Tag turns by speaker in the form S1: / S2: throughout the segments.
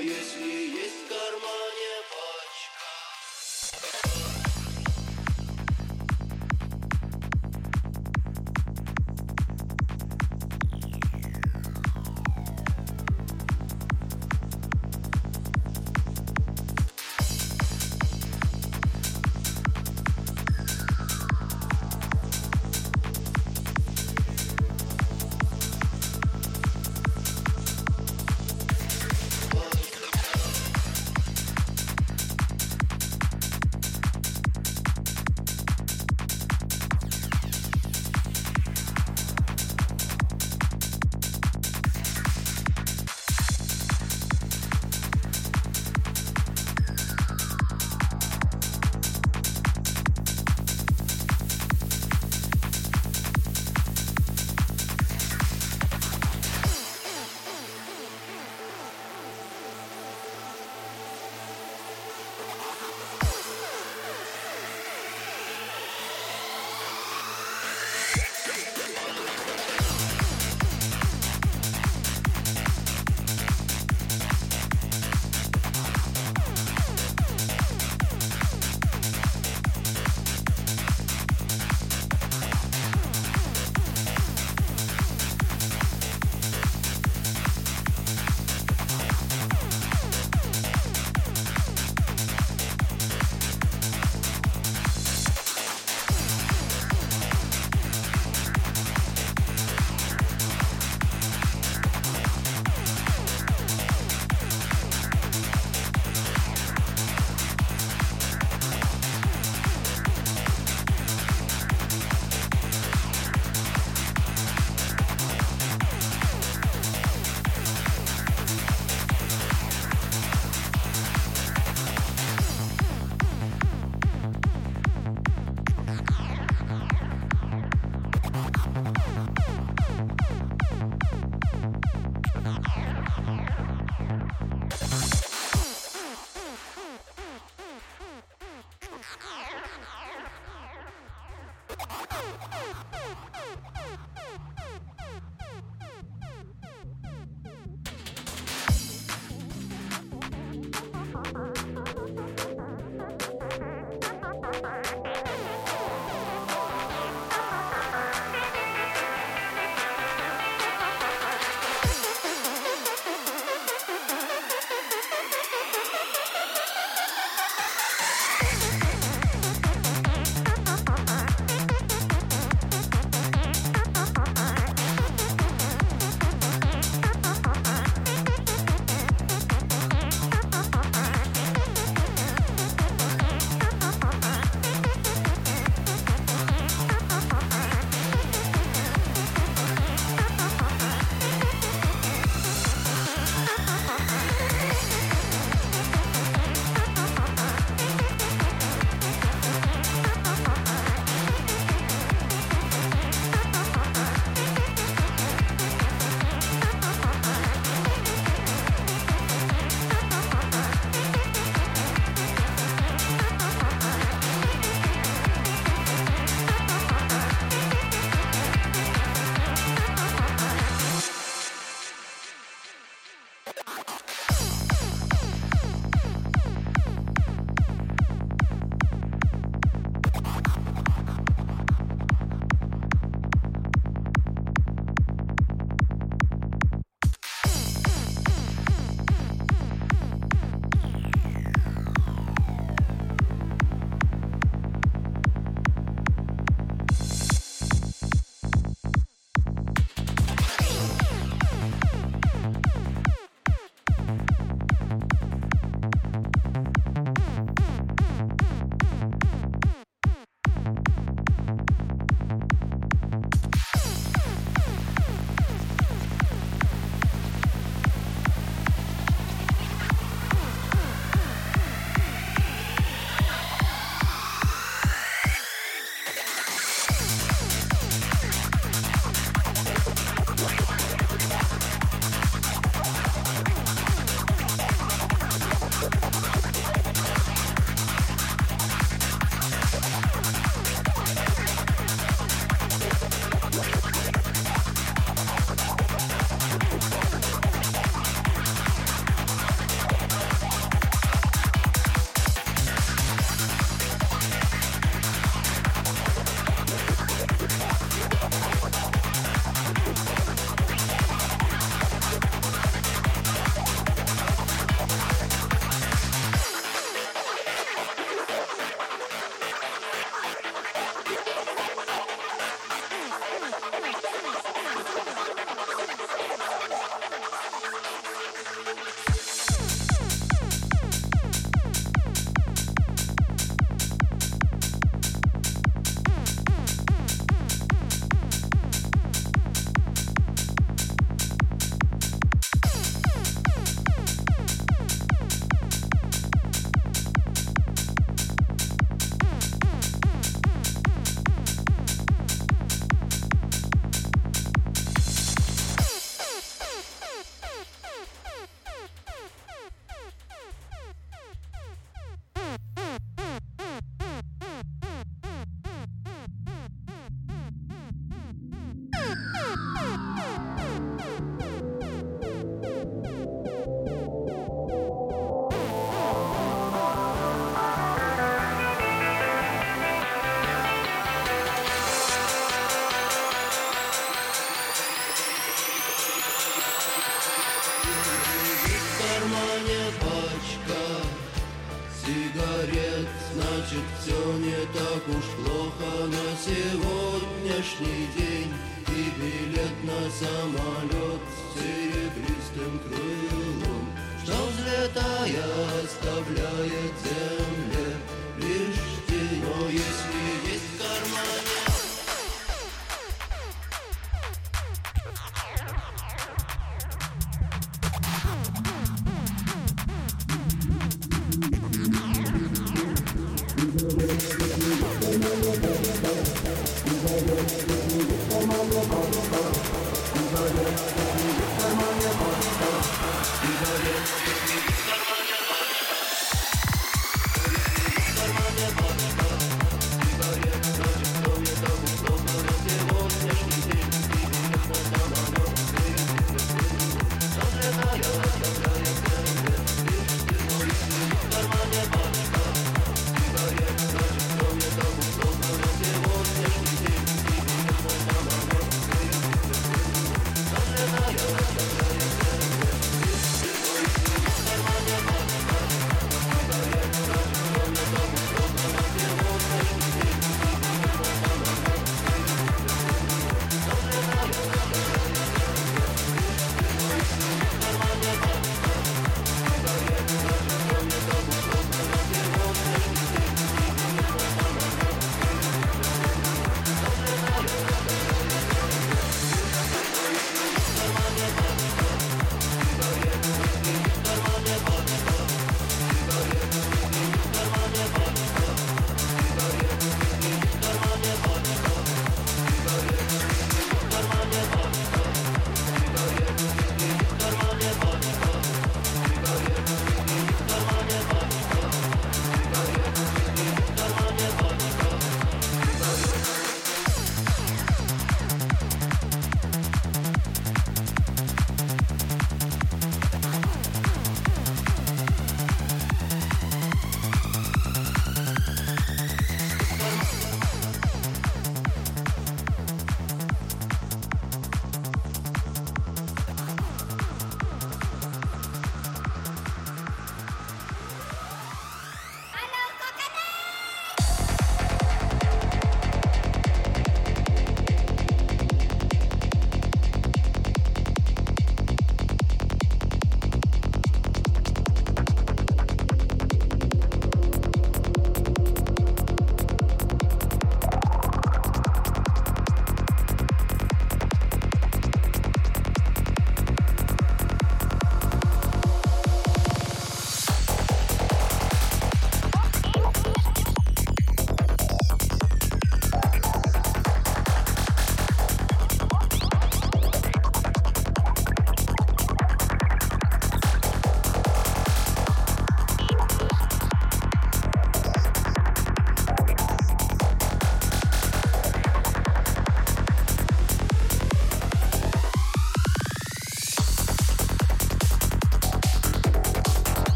S1: yes.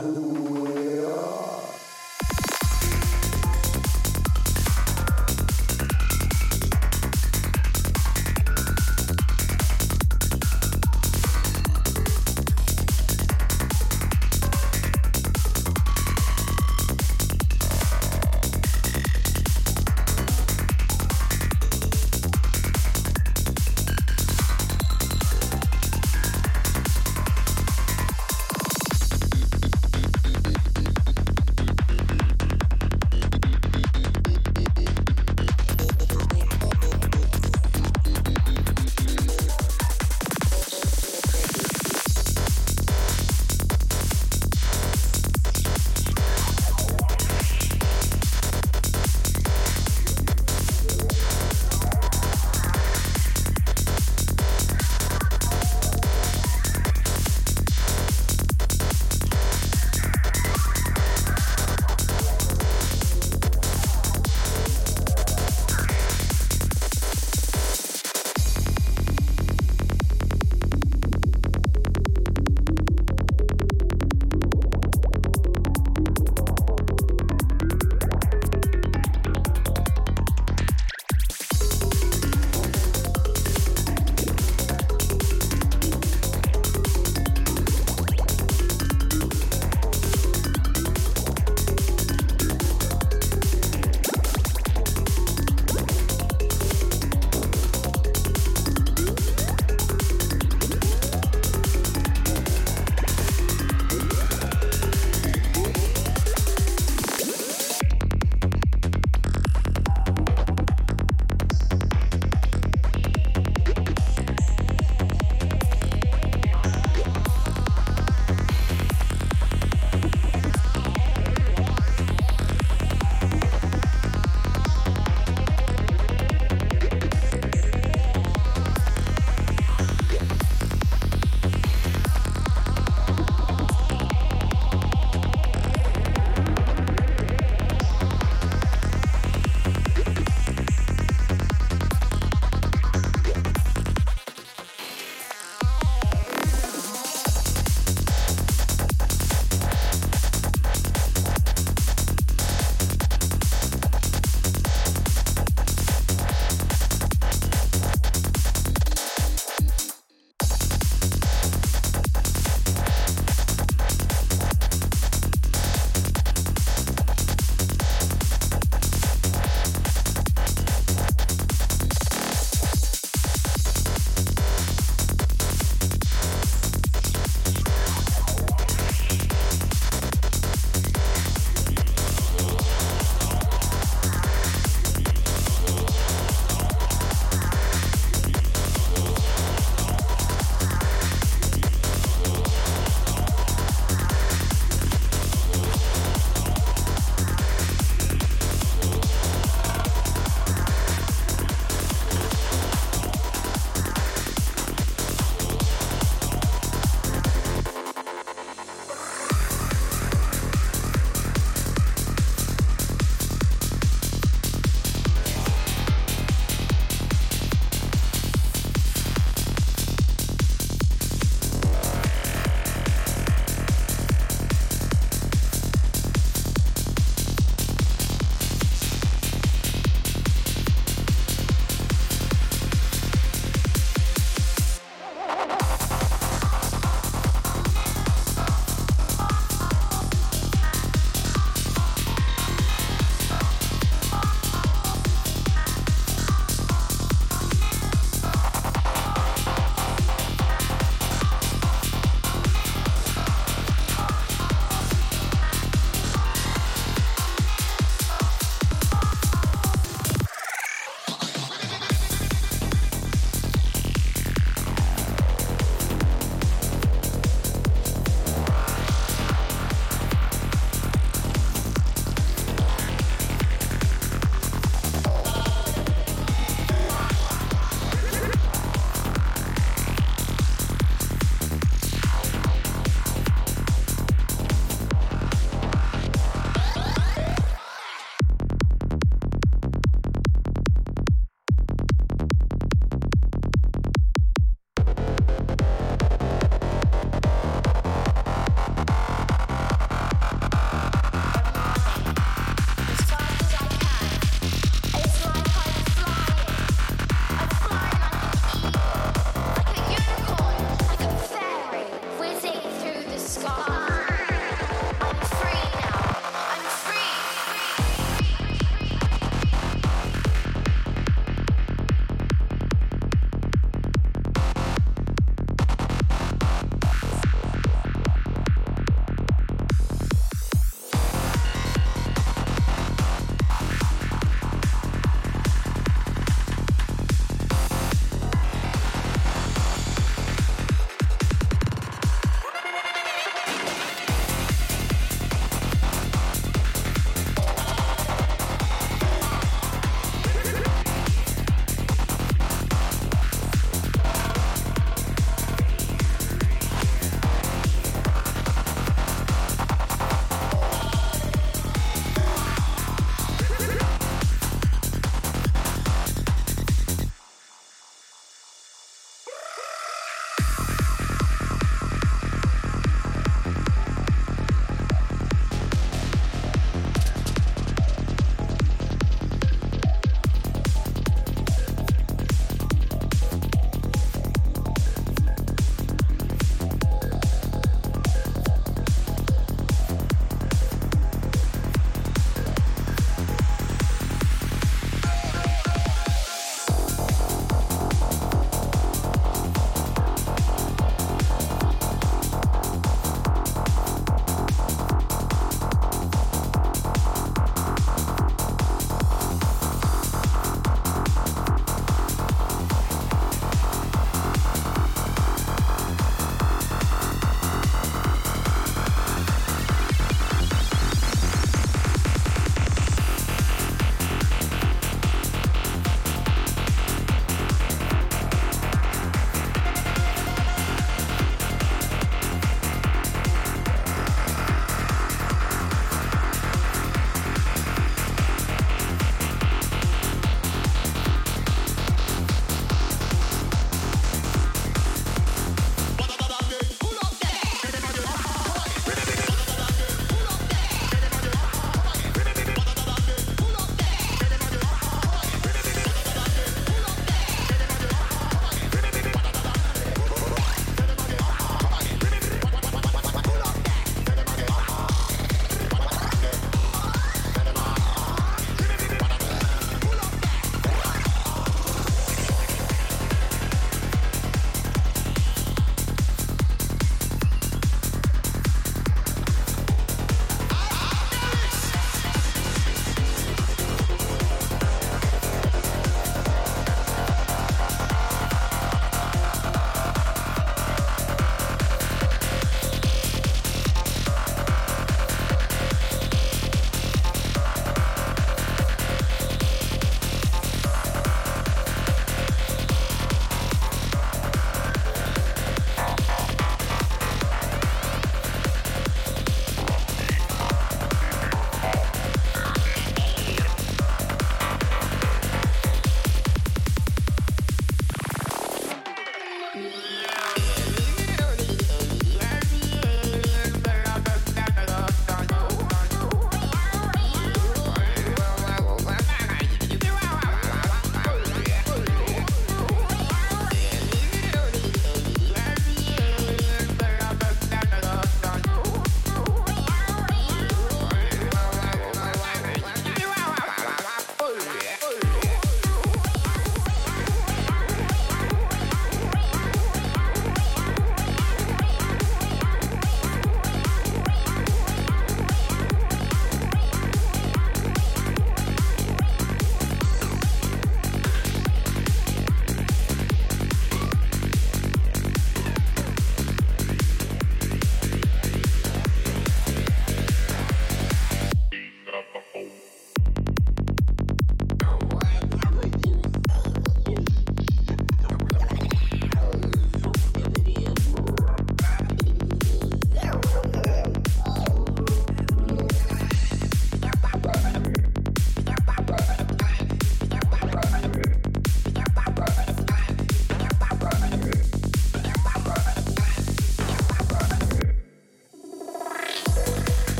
S2: who